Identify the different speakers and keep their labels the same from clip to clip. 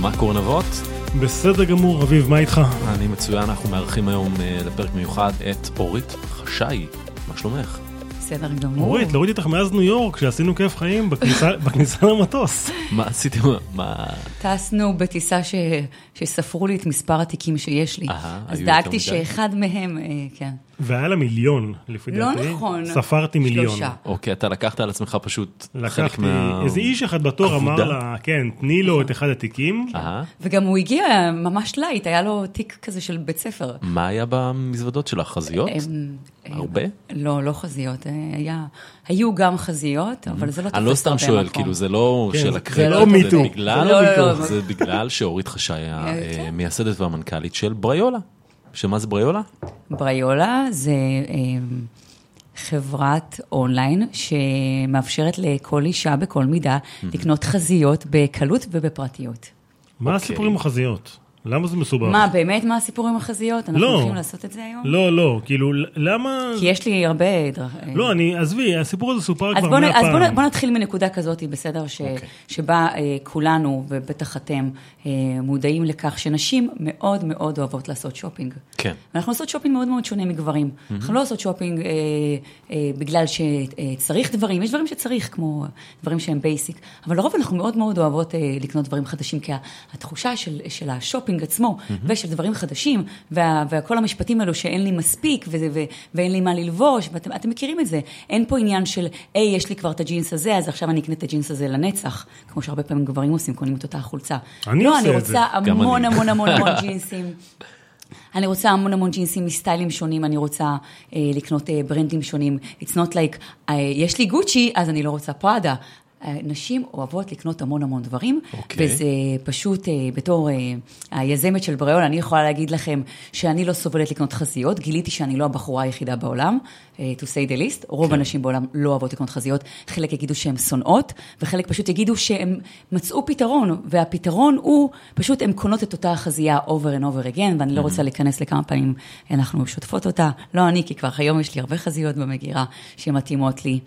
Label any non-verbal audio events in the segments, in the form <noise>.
Speaker 1: מה קורה נבות?
Speaker 2: בסדר גמור, אביב, מה איתך?
Speaker 1: אני מצוין, אנחנו מארחים היום אה, לפרק מיוחד את אורית חשאי. מה שלומך?
Speaker 3: בסדר גמור.
Speaker 2: אורית, להוריד איתך מאז ניו יורק, שעשינו כיף חיים <laughs> בכניסה- למטוס.
Speaker 1: מה עשיתם? מה...
Speaker 3: טסנו בטיסה ש... שספרו לי את מספר התיקים שיש לי. אז דאגתי? שאחד מהם, אה, כן.
Speaker 2: והיה לה מיליון, לפי
Speaker 3: לא
Speaker 2: דעתי.
Speaker 3: נכון.
Speaker 2: ספרתי מיליון.
Speaker 3: שלושה.
Speaker 1: אוקיי, אתה לקחת על עצמך פשוט חלק
Speaker 2: לקחתי,
Speaker 1: מה...
Speaker 2: איזה איש אחד בתור אמר? לה, כן, תני לו את אחד התיקים.
Speaker 3: וגם הוא הגיע ממש light, היה לו תיק כזה של בית ספר.
Speaker 1: מה היה במזוודות שלך? חזיות?
Speaker 3: הם-
Speaker 1: הרבה?
Speaker 3: לא, לא חזיות, אה, היה, היו גם חזיות, אבל זה לא תופס
Speaker 1: אני לא סתם
Speaker 3: הרבה
Speaker 1: שואל,
Speaker 3: מקום.
Speaker 1: כאילו זה לא
Speaker 2: כן,
Speaker 1: של
Speaker 2: זה
Speaker 1: הקרדיט,
Speaker 2: לא me too.
Speaker 1: בגלל,
Speaker 3: זה לא me too.
Speaker 1: זה בגלל שאורית חשאי
Speaker 3: כן.
Speaker 1: המייסדת והמנכ"לית של בריולה. שמה זה בריולה?
Speaker 3: בריולה זה אה, חברת אונליין שמאפשרת לכל אישה בכל מידה לקנות חזיות בקלות ובפרטיות.
Speaker 2: מה הסיפור עם החזיות? למה זה מסובך?
Speaker 3: מה, באמת מה הסיפור עם החזיות? אנחנו
Speaker 2: לא.
Speaker 3: הולכים לעשות את זה היום?
Speaker 2: לא, לא, כאילו, למה...
Speaker 3: כי יש לי הרבה דרך...
Speaker 2: לא, אני, עזבי, הסיפור הזה סופר
Speaker 3: אז
Speaker 2: כבר מאה
Speaker 3: אז בוא,
Speaker 2: פעם.
Speaker 3: בוא נתחיל מנקודה כזאת, בסדר? ש,
Speaker 1: אוקיי.
Speaker 3: שבה אה, כולנו, ובטח אתם, אה, מודעים לכך שנשים מאוד מאוד אוהבות לעשות שופינג.
Speaker 1: כן.
Speaker 3: אנחנו עושות שופינג מאוד מאוד שונה מגברים. אנחנו לא עושות שופינג אה, אה, בגלל שצריך דברים, יש דברים שצריך, כמו דברים שהם basic, אבל לרוב אנחנו מאוד מאוד אוהבות אה, לקנות דברים חדשים, כי התחושה של, של השופינג עצמו, ושל דברים חדשים, וה, וכל המשפטים האלו שאין לי מספיק, וזה, ו, ואין לי מה ללבוש, ואתם אתם מכירים את זה. אין פה עניין של, היי, יש לי כבר את הג'ינס הזה, אז עכשיו אני אקנה את הג'ינס הזה לנצח, כמו שהרבה פעמים גברים עושים, קונים את אותה החולצה.
Speaker 2: אני
Speaker 3: לא,
Speaker 2: עושה
Speaker 3: אני. רוצה המון. המון המון המון <laughs> ג'ינסים. אני רוצה המון המון ג'ינסים מסטיילים שונים, אני רוצה אה, לקנות אה, ברנדים שונים. It's not like, אה, יש לי גוצ'י, אז אני לא רוצה פראדה. נשים אוהבות לקנות המון המון דברים,
Speaker 1: אוקיי.
Speaker 3: וזה פשוט, אה, בתור אה, היזמת של בריאול, אני יכולה להגיד לכם שאני לא סובלת לקנות חזיות, גיליתי שאני לא הבחורה היחידה בעולם, אה, to say the least, רוב
Speaker 1: כן.
Speaker 3: הנשים בעולם לא אוהבות לקנות חזיות, חלק יגידו שהן שונאות, וחלק פשוט יגידו שהם מצאו פתרון, והפתרון הוא, פשוט הן קונות את אותה חזייה over and over again, ואני לא רוצה להיכנס לכמה פעמים אנחנו שונאות אותה, לא אני, כי כבר היום יש לי הרבה חזיות במגירה שמתאימות לי.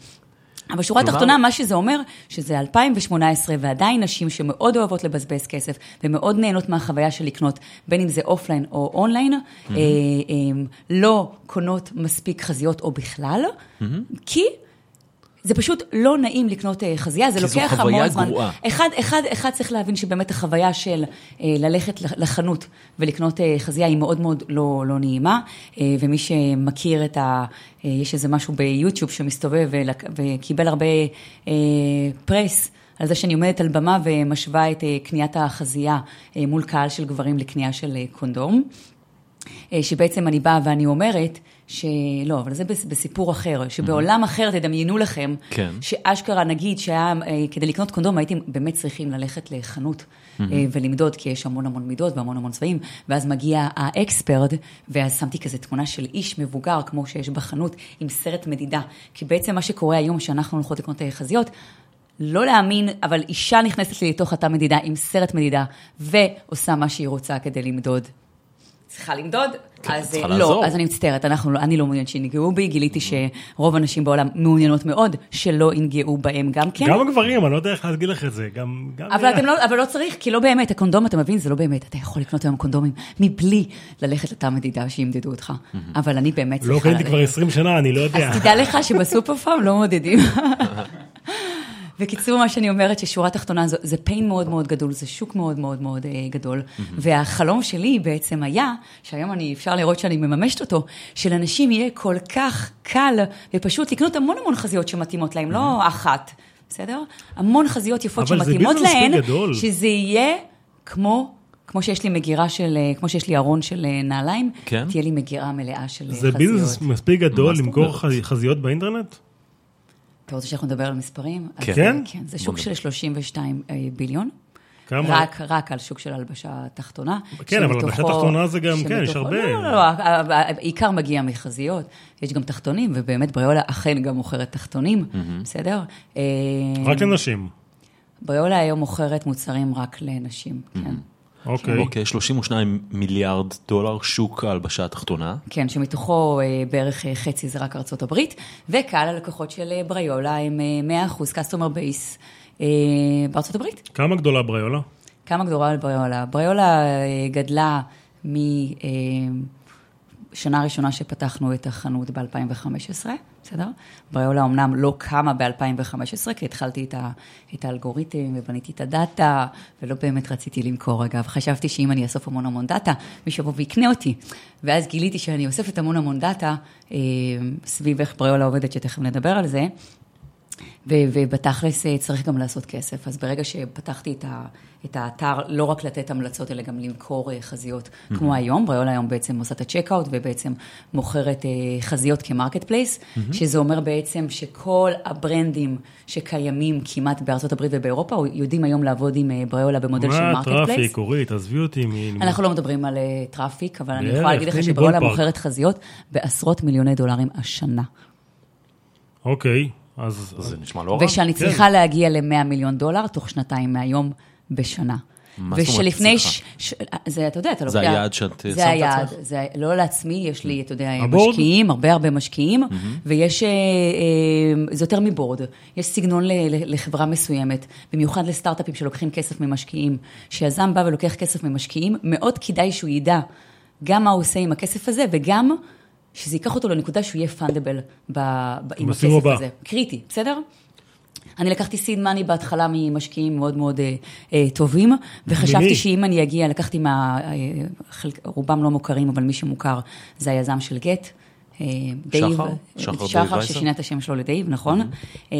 Speaker 3: אבל שורה
Speaker 1: כלומר-
Speaker 3: תחתונה, מה שזה אומר, שזה 2018, ועדיין נשים שמאוד אוהבות לבזבז כסף, ומאוד נהנות מהחוויה של לקנות, בין אם זה offline או אונליין, אה, אה, לא קונות מספיק חזיות או בכלל, כי... זה פשוט לא נעים לקנות אה, חזייה, זה
Speaker 1: כי זו
Speaker 3: לוקח
Speaker 1: חוויה
Speaker 3: המון זמן.
Speaker 1: גרועה.
Speaker 3: אחד, אחד, אחד צריך להבין שבאמת החוויה של אה, ללכת לח- לחנות ולקנות אה, חזייה היא מאוד מאוד לא, לא נעימה, ומי שמכיר את ה... יש איזה משהו ביוטיוב שמסתובב וקיבל הרבה פרס. על זה שאני עומדת על במה ומשווה את קניית החזייה מול קהל של גברים לקנייה של קונדום. שבעצם אני באה ואני אומרת שלא, אבל זה בס- בסיפור אחר, שבעולם אחר תדמיינו לכם,
Speaker 1: כן.
Speaker 3: שאשכרה נגיד שהיה, אה, כדי לקנות קונדום הייתם באמת צריכים ללכת לחנות אה, ולמדוד, כי יש המון המון מידות והמון המון צבעים, ואז מגיע האקספרט, ואז שמתי כזה תמונה של איש מבוגר, כמו שיש בחנות, עם סרט מדידה, כי בעצם מה שקורה היום, שאנחנו הולכות לקנות חזיות, לא להאמין, אבל אישה נכנסת לי לתוך התא מדידה עם סרט מדידה, ועושה מה שהיא רוצה כדי למדוד. צריכה למדוד,
Speaker 1: כן,
Speaker 3: אז
Speaker 1: צריכה
Speaker 3: אה,
Speaker 1: לעזור.
Speaker 3: לא, אז אני מצטערת, אנחנו, לא- אני לא מעוניינת שינגעו בי, גיליתי שרוב הנשים בעולם מעוניינות מאוד שלא ינגעו בהם גם כן.
Speaker 2: גם הגברים, אני לא יודע איך להגיד לך את זה, גם... גם-
Speaker 3: אבל, אתם לא, אבל לא צריך, כי לא באמת, הקונדום, אתה מבין, זה לא באמת, אתה יכול לקנות היום קונדומים מבלי ללכת לתא מדידה שימדדו אותך. אבל אני באמת
Speaker 2: לא
Speaker 3: צריכה
Speaker 2: קניתי כבר 20 שנה, אני לא יודע.
Speaker 3: אז תדע לך שבסופר פארם לא מודדים. <laughs> בקיצור, מה שאני אומרת, ששורה תחתונה, זה, זה pain מאוד מאוד גדול, זה שוק מאוד מאוד מאוד אה, גדול. והחלום שלי בעצם היה, שהיום אני, אפשר לראות שאני מממשת אותו, שלאנשים יהיה כל כך קל, ופשוט לקנות המון המון חזיות שמתאימות להם, לא אחת, בסדר? המון חזיות יפות
Speaker 2: זה
Speaker 3: שמתאימות להן,
Speaker 2: גדול.
Speaker 3: שזה יהיה כמו... כמו שיש לי מגירה של, אה, כמו שיש לי ארון של אה, נעליים,
Speaker 1: כן?
Speaker 3: תהיה לי מגירה מלאה של
Speaker 2: זה
Speaker 3: חזיות.
Speaker 2: ביזנס מספיק גדול למכור חזיות באינטרנט?
Speaker 3: אתה רוצה שאנחנו נדבר על מספרים? אז,
Speaker 1: כן.
Speaker 2: כן?
Speaker 3: כן, זה שוק של 32 אה, ביליון.
Speaker 2: כמה?
Speaker 3: רק, רק על שוק של הלבשה תחתונה.
Speaker 2: כן, אבל
Speaker 3: שמתוכו-
Speaker 2: הלבשה תחתונה זה גם, כן, יש
Speaker 3: שמתוכו-
Speaker 2: הרבה.
Speaker 3: לא, לא, לא, העיקר מגיע מחזיות, יש גם תחתונים, ובאמת בריולה אכן גם מוכרת תחתונים, בסדר? אה,
Speaker 2: רק לנשים.
Speaker 3: בריולה היום מוכרת מוצרים רק לנשים, כן.
Speaker 2: אוקיי.
Speaker 1: אוקיי, 32 מיליארד דולר שוק ההלבשה התחתונה.
Speaker 3: כן, שמתוכו אה, בערך אה, חצי זה רק ארצות הברית, וקהל הלקוחות של אה, בריולה הם אה, 100% customer base אה, בארצות הברית.
Speaker 2: כמה גדולה בריולה?
Speaker 3: כמה גדולה בריולה? בריולה אה, גדלה משנה ראשונה שפתחנו את החנות ב-2015, בסדר? בריולה אמנם לא קמה ב-2015, כי התחלתי את, ה, את האלגוריתם ובניתי את הדאטה, ולא באמת רציתי למכור, אגב. חשבתי שאם אני אאסוף המון המון דאטה, מישהו יבוא ויקנה אותי. ואז גיליתי שאני אוספת המון המון דאטה, אה, סביב איך בריולה עובדת, שתכף נדבר על זה. ו- ובתכלס אה, צריך גם לעשות כסף. אז ברגע שפתחתי את, ה- את האתר, לא רק לתת המלצות, אלא גם למכור אה, חזיות, mm-hmm. כמו היום, בריולה היום בעצם עושה את ה checkout, ובעצם מוכרת אה, חזיות כ marketplace, mm-hmm. שזה אומר בעצם שכל הברנדים שקיימים כמעט בארצות הברית ובאירופה, יודעים היום לעבוד עם בריולה במודל של marketplace.
Speaker 2: מה traffic, אורית, עזבי אותי. מ...
Speaker 3: אנחנו לא מדברים על traffic, אבל אני יכולה להגיד לך שבריולה מוכרת חזיות בעשרות מיליוני דולרים השנה.
Speaker 2: אוקיי.
Speaker 1: אז זה נשמע לא רע.
Speaker 3: ושאני צריכה כן. להגיע ל-100 מיליון דולר תוך שנתיים מהיום בשנה.
Speaker 1: מה זאת אומרת צריכה? ש...
Speaker 3: זה, אתה יודע, אתה
Speaker 1: לוקח... זה היעד שאת שמת
Speaker 3: זה היעד, זה לא לעצמי, יש לי, אתה יודע? משקיעים, הרבה הרבה משקיעים. ויש, אה, אה, זה יותר מבורד, יש סגנון לחברה מסוימת, במיוחד לסטארט-אפים שלוקחים כסף ממשקיעים, שיזם בא ולוקח כסף ממשקיעים, מאוד כדאי שהוא ידע גם מה הוא עושה עם הכסף הזה, וגם שזה ייקח אותו לנקודה שהוא יהיה פונדבל עם הכסף הבא. הזה. קריטי, בסדר? אני לקחתי סיד מאני בהתחלה ממשקיעים מאוד מאוד אה, אה, טובים, וחשבתי ממי? שאם אני אגיע, לקחתי מה... אה, חלק, רובם לא מוכרים, אבל מי שמוכר זה היזם של גט.
Speaker 1: אה, דייב, שחר,
Speaker 3: שחר, שחר ששינה את השם שלו לדייב, נכון? Mm-hmm.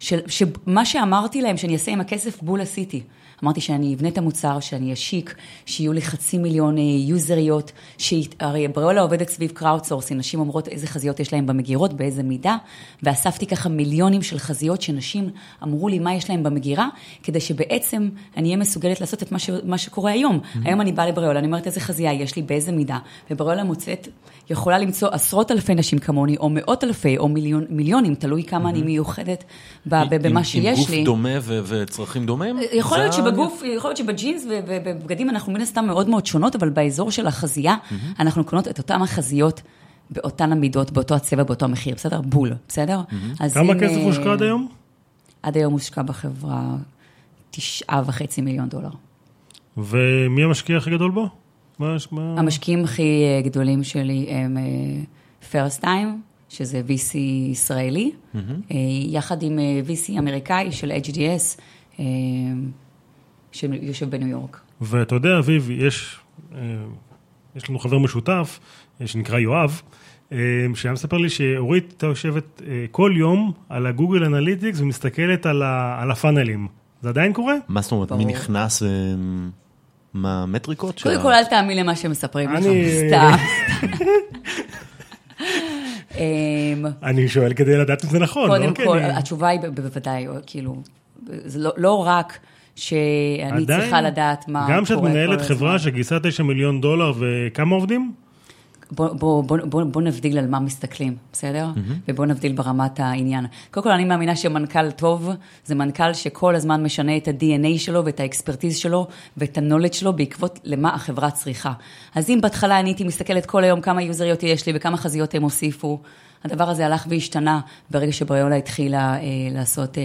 Speaker 3: שמה שאמרתי להם שאני אעשה עם הכסף, בול עשיתי. אמרתי שאני אבנה את המוצר, שאני אשיק, שיהיו לי חצי מיליון יוזריות, שהרי בריולה עובדת סביב crowdsourcing, נשים אומרות איזה חזיות יש להן במגירות, באיזה מידה, ואספתי ככה מיליונים של חזיות שנשים אמרו לי מה יש להן במגירה, כדי שבעצם אני אהיה מסוגלת לעשות את מה, ש, מה שקורה היום. Mm-hmm. היום אני באה לבריאולה, אני אומרת איזה חזייה יש לי, באיזה מידה, ובריאולה מוצאת, יכולה למצוא עשרות אלפי נשים כמוני, או מאות אלפי, או מיליון, מיליונים, תלוי כמה mm-hmm. אני מיוחדת במה שיש לי. עם
Speaker 1: גוף דומה וצרכים דומים?
Speaker 3: יכול להיות בגוף, יכול להיות שבג'ינס ובבגדים אנחנו מן הסתם מאוד מאוד שונות, אבל באזור של החזייה. אנחנו קונות את אותן החזיות באותן המידות, באותו הצבע, באותו המחיר, בסדר? בול, בסדר?
Speaker 2: כמה כסף אה, הושקע עד היום?
Speaker 3: עד היום הושקע בחברה תשעה וחצי מיליון דולר.
Speaker 2: ומי המשקיע הכי גדול בו?
Speaker 3: מה, מה... המשקיעים הכי אה, גדולים שלי הם פרסט uh, טיים, שזה VC ישראלי, mm-hmm. יחד עם VC אמריקאי של HDS. שיושב בניו יורק.
Speaker 2: ואתה יודע, אביב, יש, אה, יש לנו חבר משותף, אה, שנקרא יואב, אה, שהיה מספר לי שאורית הייתה יושבת כל יום על הגוגל אנליטיקס ומסתכלת על, ה, על הפאנלים. זה עדיין קורה?
Speaker 1: מה זאת אומרת, מי נכנס מה המטריקות?
Speaker 3: קודם כל, אל תאמין למה שמספרים לך, סתם. <laughs>
Speaker 2: אני שואל כדי לדעת אם זה נכון.
Speaker 3: קודם כל, התשובה היא בוודאי, כאילו, זה לא, לא רק... שאני עדיין, צריכה לדעת מה
Speaker 2: קורה. גם כשאת מנהלת חברה שגייסה 9 מיליון דולר וכמה עובדים?
Speaker 3: בוא, בוא, בוא, בוא, בוא נבדיל על מה מסתכלים, בסדר? Mm-hmm. ובוא נבדיל ברמת העניין. קודם כל, אני מאמינה שמנכ"ל טוב זה מנכ"ל שכל הזמן משנה את ה-DNA שלו ואת האקספרטיז שלו ואת ה-knowledge שלו בעקבות למה החברה צריכה. אז אם בהתחלה אני הייתי מסתכלת כל היום כמה יוזריות יש לי וכמה חזיות הם הוסיפו, הדבר הזה הלך והשתנה ברגע שבריולה התחילה אה, לעשות אה,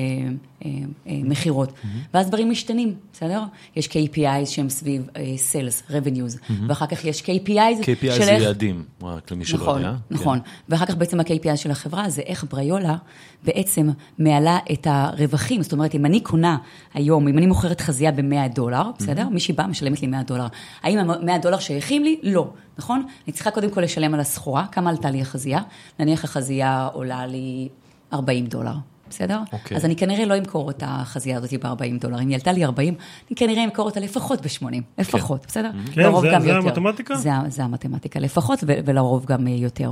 Speaker 3: מכירות. Mm-hmm. ואז דברים משתנים, בסדר? יש KPIs שהם סביב אה, sales, revenues, mm-hmm. ואחר כך יש KPIs
Speaker 1: KPI של... KPI זה יעדים, רק למי שלא
Speaker 3: נכון,
Speaker 1: יודע.
Speaker 3: נכון, כן. ואחר כך בעצם ה-KPI של החברה זה איך בריולה בעצם מעלה את הרווחים. זאת אומרת, אם אני קונה היום, אם אני מוכרת חזייה ב-100 דולר, בסדר? Mm-hmm. מישהי באה, משלמת לי 100 דולר. האם ה-100 דולר שייכים לי? לא, נכון? אני צריכה קודם כל לשלם על הסחורה, כמה עלתה לי החזייה? נניח החזייה עולה לי 40 דולר. בסדר? Okay. אוקיי. אז אני כנראה לא אמכור את החזייה הזאת ב-40 דולר. אם היא עלתה לי 40, אני כנראה אמכור אותה לפחות ב-80, לפחות, כן. בסדר?
Speaker 2: כן, זה, זה יותר. המתמטיקה?
Speaker 3: זה, זה המתמטיקה, לפחות ולרוב גם אה, יותר.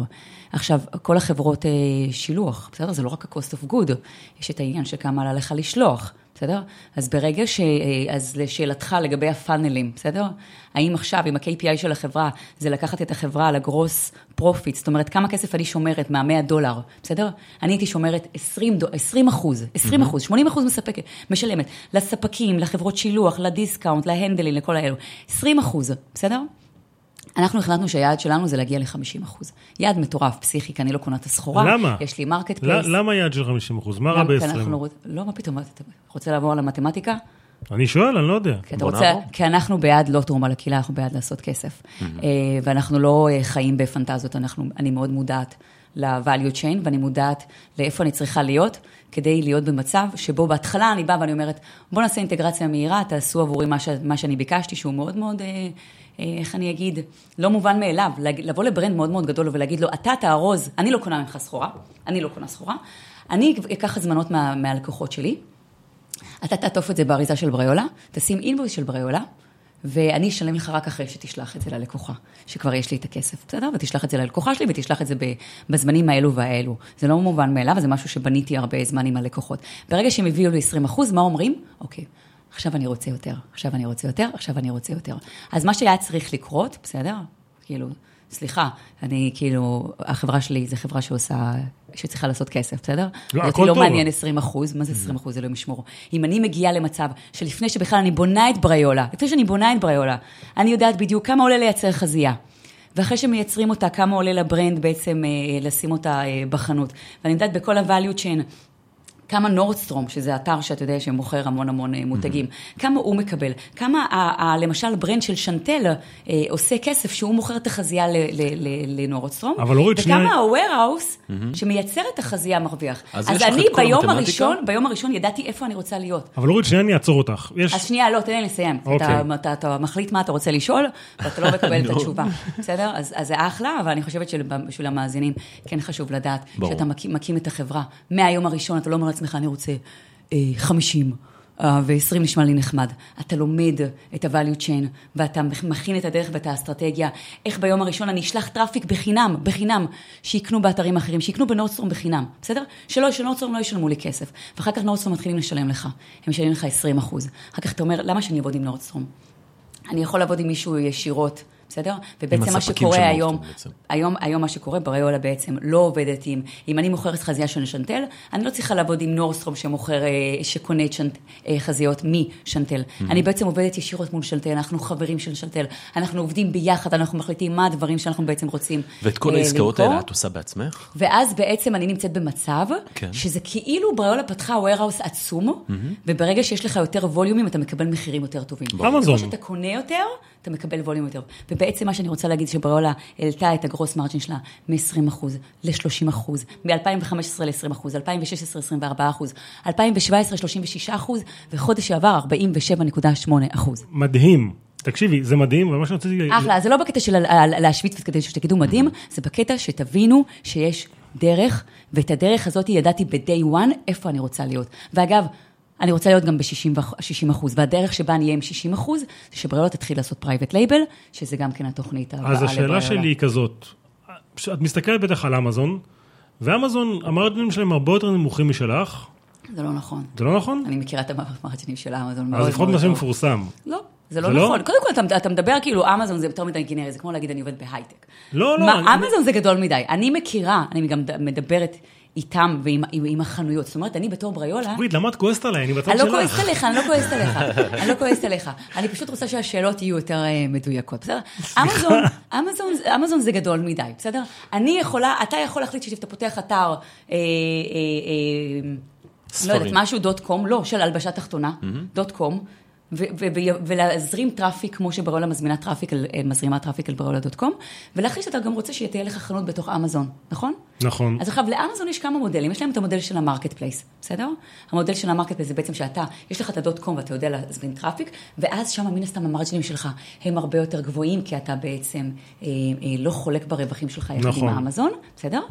Speaker 3: עכשיו, כל החברות אה, שילוח, בסדר? זה לא רק ה-cost of good, יש את העניין של כמה עלה לך לשלוח. בסדר? אז ברגע ש... אז לשאלתך לגבי הפאנלים, בסדר? האם עכשיו, אם ה-KPI של החברה זה לקחת את החברה על ה gross profit, זאת אומרת, כמה כסף אני שומרת מה-100 דולר, בסדר? אני הייתי שומרת 20, 20 אחוז, 20 אחוז, 80 אחוז מספקת, משלמת, לספקים, לחברות שילוח, ל discount, ל handling, לכל האלו, 20 אחוז, בסדר? אנחנו החלטנו שהיעד שלנו זה להגיע ל-50 אחוז. יעד מטורף, פסיכי, כי אני לא קונה את הסחורה.
Speaker 2: למה?
Speaker 3: יש לי marketplace.
Speaker 2: למה יעד של 50 אחוז? מה רע ב-20?
Speaker 3: לא, מה פתאום, אתה רוצה לעבור על המתמטיקה?
Speaker 2: אני שואל, אני לא יודע.
Speaker 3: כי אתה רוצה. כי אנחנו בעד לא תרומה לקהילה, אנחנו בעד לעשות כסף. אה, ואנחנו לא אה, חיים בפנטזיות, אנחנו, אני מאוד מודעת ל-value chain, ואני מודעת לאיפה אני צריכה להיות, כדי להיות במצב שבו בהתחלה אני באה ואני אומרת, בוא נעשה אינטגרציה מהירה, תעשו עבורי מה, ש, מה שאני ביקשתי, שהוא מאוד מאוד, אה, אה, איך אני אגיד, לא מובן מאליו, לבוא לברנד מאוד מאוד גדול ולהגיד לו, אתה תארוז, אני לא קונה ממך סחורה, אני לא קונה סחורה, אני אקח הזמנות מה, מהלקוחות שלי, אתה תעטוף את זה באריזה של בריולה, תשים אינבויס של בריולה, ואני אשלם לך רק אחרי שתשלח את זה ללקוחה, שכבר יש לי את הכסף, בסדר? ותשלח את זה ללקוחה שלי ותשלח את זה בזמנים האלו והאלו. זה לא מובן מאליו, זה משהו שבניתי הרבה זמן עם הלקוחות. ברגע שהם הביאו לי 20 אחוז, מה אומרים? אוקיי, עכשיו אני רוצה יותר, עכשיו אני רוצה יותר, עכשיו אני רוצה יותר. אז מה שהיה צריך לקרות, בסדר? כאילו, סליחה, אני כאילו, החברה שלי זו חברה שעושה, שצריכה לעשות כסף, בסדר?
Speaker 2: לא, הכל
Speaker 3: לא
Speaker 2: טוב.
Speaker 3: מעניין 20 אחוז, מה זה 20 אחוז, אלוהים ישמור. אם אני מגיעה למצב שלפני שבכלל אני בונה את בריולה, לפני שאני בונה את בריולה, אני יודעת בדיוק כמה עולה לייצר חזייה. ואחרי שמייצרים אותה, כמה עולה לברנד בעצם אה, לשים אותה אה, בחנות. ואני יודעת בכל ה-value chain, כמה נורדסטרום, שזה אתר שאתה יודע שמוכר המון המון אה, מותגים, כמה הוא מקבל, כמה ה, ה, למשל ברנד של שנטל אה, עושה כסף שהוא מוכר את החזייה לנורדסטרום, וכמה
Speaker 2: שנייה-
Speaker 3: ה-warehouse שמייצר את החזייה מרוויח.
Speaker 1: אז
Speaker 3: אז
Speaker 1: לך
Speaker 3: אני ביום? הראשון, ביום הראשון ידעתי איפה אני רוצה להיות.
Speaker 2: אבל אורית, שנייה אני אעצור אותך. יש...
Speaker 3: אז שנייה, לא, תן לי לסיים.
Speaker 2: אוקיי.
Speaker 3: אתה, אתה, אתה מחליט מה אתה רוצה לשאול, ואתה לא מקבל את <laughs> התשובה, בסדר? אז, אז זה אחלה, אבל אני חושבת שבשביל המאזינים כן חשוב לדעת
Speaker 1: ברור.
Speaker 3: שאתה מקים, מקים את החברה. מהיום הראשון אתה לא אומר לעצמך, אני רוצה אה, 50. אה, ו-20 נשמע לי נחמד. אתה לומד את ה-value chain, ואתה מכין את הדרך ואת האסטרטגיה, איך ביום הראשון אני אשלח traffic בחינם, בחינם, שיקנו באתרים אחרים, שיקנו בנורדסטרום בחינם, בסדר? שלא, שנורדסטרום לא ישלמו לי כסף. ואחר כך נורדסטרום מתחילים לשלם לך, הם משלמים לך 20 אחוז. אחר כך אתה אומר, למה שאני אעבוד עם נורדסטרום? אני יכול לעבוד עם מישהו ישירות, בסדר? ובעצם מה שקורה היום,
Speaker 1: בעצם.
Speaker 3: היום, היום מה שקורה, בריולה בעצם לא עובדת עם, אם אני מוכרת חזייה של שנטל, אני לא צריכה לעבוד עם נורסטרום שמוכר, אה, שקונה את שנט, אה, חזיות משנטל.
Speaker 1: Mm-hmm.
Speaker 3: אני בעצם עובדת ישירות מול שנטל, אנחנו חברים של שנטל, אנחנו עובדים ביחד, אנחנו מחליטים מה הדברים שאנחנו בעצם רוצים
Speaker 1: ואת כל
Speaker 3: אה,
Speaker 1: העסקאות
Speaker 3: למכור.
Speaker 1: האלה את עושה בעצמך?
Speaker 3: ואז בעצם אני נמצאת במצב,
Speaker 1: כן.
Speaker 3: שזה כאילו בריולה פתחה warehouse עצום, וברגע שיש לך יותר ווליומים, אתה מקבל מחירים יותר טובים.
Speaker 2: אמזון.
Speaker 3: ככל שאתה קונה יותר, אתה מקבל ווליום יותר. ובעצם מה שאני רוצה להגיד, שבריולה העלתה את הגרוס מרג'ין שלה מ-20% ל-30%, מ-2015 ל-20%, 2016 24%, 2017 36%, וחודש שעבר 47.8%.
Speaker 2: מדהים. תקשיבי, זה מדהים, ומה שרציתי...
Speaker 3: אחלה, זה לא בקטע של להשוויץ וכדי שתגידו מדהים, זה בקטע שתבינו שיש דרך, ואת הדרך הזאת ידעתי ב-day one איפה אני רוצה להיות. ואגב, אני רוצה להיות גם ב-60 אחוז, והדרך שבה אני אהיה עם 60 אחוז, זה שבריולה תתחיל לעשות private label, שזה גם כן התוכנית הבאה
Speaker 2: אז השאלה. שלי היא כזאת, את מסתכלת בטח על אמזון, ואמזון, ה margin־ים שלהם הרבה יותר נמוכים משלך,
Speaker 3: זה לא נכון.
Speaker 2: זה לא נכון?
Speaker 3: אני מכירה את ה margin־ים של אמזון
Speaker 2: אז לפחות מה. שמפורסם.
Speaker 3: לא. זה לא
Speaker 2: זה לא?
Speaker 3: נכון. קודם כל, אתה, אתה מדבר כאילו, אמזון זה יותר מדי גנרי, זה כמו להגיד, אני עובד בהייטק.
Speaker 2: לא, לא,
Speaker 3: מה,
Speaker 2: אני-
Speaker 3: אמזון זה גדול מדי. אני מכירה, אני גם מדברת איתם ועם עם, החנויות. זאת אומרת, אני בתור בריולה...
Speaker 2: אורית, למה את כועסת עליי? אני בצד
Speaker 3: אני
Speaker 2: שלך.
Speaker 3: לא כועסת עליך, אני לא כועסת עליך, אני לא כועסת עליך. אני פשוט רוצה שהשאלות יהיו יותר אה, מדויקות, בסדר? אמזון, אמזון, אמזון זה גדול מדי, בסדר? אני יכולה, אתה יכול להחליט שאתה פותח אתר, אה, אה, אה, לא
Speaker 1: ספרים.
Speaker 3: יודעת, משהו dot com, לא, של הלבשה תחתונה, dot com. ולהזרים traffic כמו שבריולה מזמינה traffic, מזרימה traffic על בריולה dot com, ולהחליט שאתה גם רוצה שתהיה לך חנות בתוך אמזון, נכון?
Speaker 2: נכון.
Speaker 3: אז עכשיו, לאמזון יש כמה מודלים, יש להם את המודל של ה marketplace, בסדר? המודל של ה marketplace זה בעצם שאתה, יש לך את ה dot com ואתה יודע להזמין traffic, ואז שם מן הסתם ה margin־ים שלך הם הרבה יותר גבוהים, כי אתה בעצם אה, אה, לא חולק ברווחים שלך יחד
Speaker 2: נכון.
Speaker 3: עם האמזון, בסדר?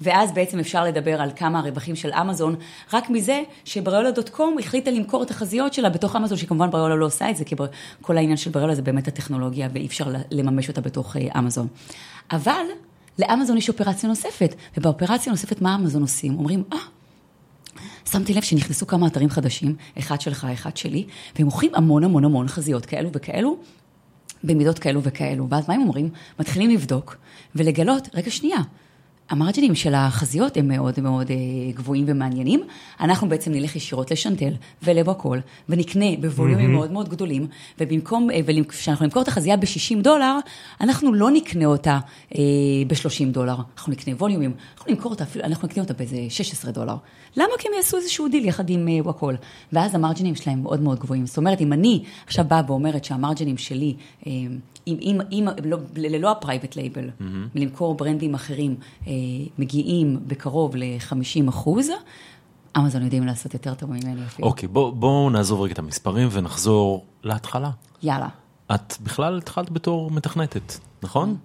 Speaker 3: ואז בעצם אפשר לדבר על כמה הרווחים של אמזון, רק מזה שבריולה דוט קום החליטה למכור את החזיות שלה בתוך אמזון, שכמובן בריולה לא עושה את זה, כי בר- כל העניין של בריולה זה באמת הטכנולוגיה, ואי אפשר לממש אותה בתוך אה, אמזון. אבל לאמזון יש אופרציה נוספת, ובאופרציה הנוספת מה אמזון עושים? אומרים, אה, שמתי לב שנכנסו כמה אתרים חדשים, אחד שלך, אחד שלי, והם מוכרים המון המון המון חזיות כאלו וכאלו, במידות כאלו וכאלו. ואז מה הם אומרים? מתחילים לבדוק ולגלות, רגע שנייה, ה margin־ים של החזיות הם מאוד מאוד אה, גבוהים ומעניינים. אנחנו בעצם נלך ישירות לשנטל ולוואקול, ונקנה ב volume־ים מאוד מאוד גדולים, ובמקום, אה, כשאנחנו נמכור את החזייה ב-60 דולר, אנחנו לא נקנה אותה אה, ב-30 דולר, אנחנו נקנה volume־ים, אנחנו נמכור אותה, אנחנו נקנה אותה באיזה 16 דולר. למה? כי הם יעשו איזשהו דיל יחד עם וואקול. ואז ה margin־ים שלהם מאוד מאוד גבוהים. זאת אומרת, אם אני עכשיו באה ואומרת שה margin־ים שלי, אם, אם, אם, לא, ללא ה private label, mm-hmm. מלמכור brand־ים אחרים, מגיעים בקרוב ל-50 אחוז, אמזון יודעים לעשות יותר טוב ממני אפילו.
Speaker 1: אוקיי, בואו בוא נעזוב רגע את המספרים ונחזור להתחלה.
Speaker 3: יאללה.
Speaker 1: את בכלל התחלת בתור מתכנתת, נכון?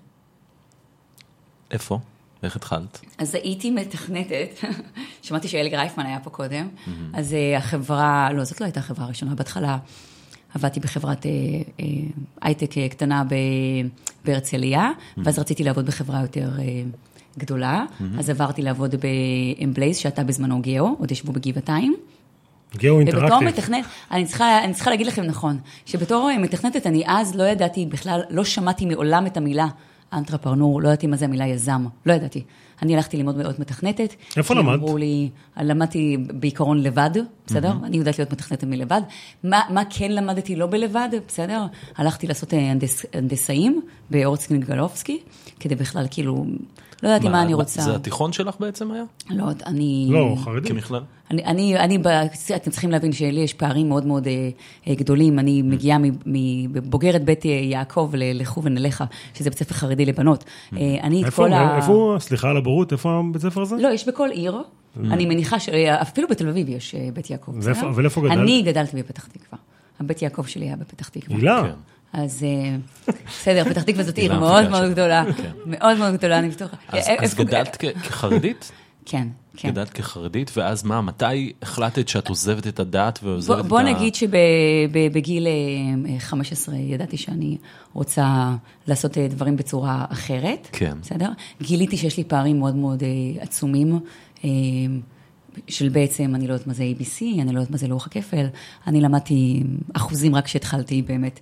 Speaker 1: איפה? איך התחלת?
Speaker 3: אז הייתי מתכנתת, <laughs> שמעתי שאלי גרייפמן היה פה קודם, mm-hmm. אז uh, החברה, לא, זאת לא הייתה החברה הראשונה, בהתחלה עבדתי בחברת הייטק uh, uh, קטנה בהרצליה, mm-hmm. ואז רציתי לעבוד בחברה יותר... גדולה, mm-hmm. אז עברתי לעבוד באמבלייז, שהייתה בזמנו גיאו, עוד ישבו בגבעתיים.
Speaker 2: גיאו אינטראקטיב.
Speaker 3: ובתור מתכנת, אני צריכה, אני צריכה להגיד לכם נכון, שבתור מתכנתת אני אז לא ידעתי בכלל, לא שמעתי מעולם את המילה entrepreneur, לא ידעתי מה זה המילה יזם, לא ידעתי. אני הלכתי ללמוד להיות מתכנתת.
Speaker 2: איפה למדת?
Speaker 3: אמרו לי, למדתי בעיקרון לבד, בסדר? Mm-hmm. אני יודעת להיות מתכנתת מלבד. מה, מה כן למדתי לא בלבד, בסדר? הלכתי לעשות אה, הנדס, הנדסאים באורצקין גלובסקי, כדי בכלל כאילו לא ידעתי מה אני רוצה.
Speaker 1: זה התיכון שלך בעצם היה?
Speaker 3: לא, אני...
Speaker 2: לא, חרדי.
Speaker 1: כמכלל?
Speaker 3: אני, אני, אני, אתם צריכים להבין שלי יש פערים מאוד מאוד אה, גדולים. אני mm. מגיעה מבוגרת בית יעקב לחובן אליך, שזה בית ספר חרדי לבנות.
Speaker 2: Mm. אה, אני את כל ה... איפה, סליחה על הבורות, איפה הבית ספר הזה?
Speaker 3: לא, יש בכל עיר. Mm. אני מניחה שאפילו בתל אביב יש אה, בית יעקב.
Speaker 2: ולאיפה גדלת?
Speaker 3: אני גדלתי בפתח תקווה. הבית יעקב שלי היה בפתח תקווה.
Speaker 2: הילה.
Speaker 3: אז בסדר, פתח תקווה זאת עיר מאוד מאוד גדולה, כן. מאוד מאוד גדולה, אני בטוחה.
Speaker 1: אז גדלת כחרדית?
Speaker 3: כן, כן.
Speaker 1: גדלת כחרדית, ואז מה, מתי החלטת שאת עוזבת את הדת ועוזבת את ה...
Speaker 3: בוא נגיד שבגיל 15 ידעתי שאני רוצה לעשות דברים בצורה אחרת.
Speaker 1: כן.
Speaker 3: בסדר? גיליתי שיש לי פערים מאוד מאוד עצומים. של בעצם, אני לא יודעת מה זה ABC, אני לא יודעת מה זה לוח הכפל, אני למדתי אחוזים רק כשהתחלתי באמת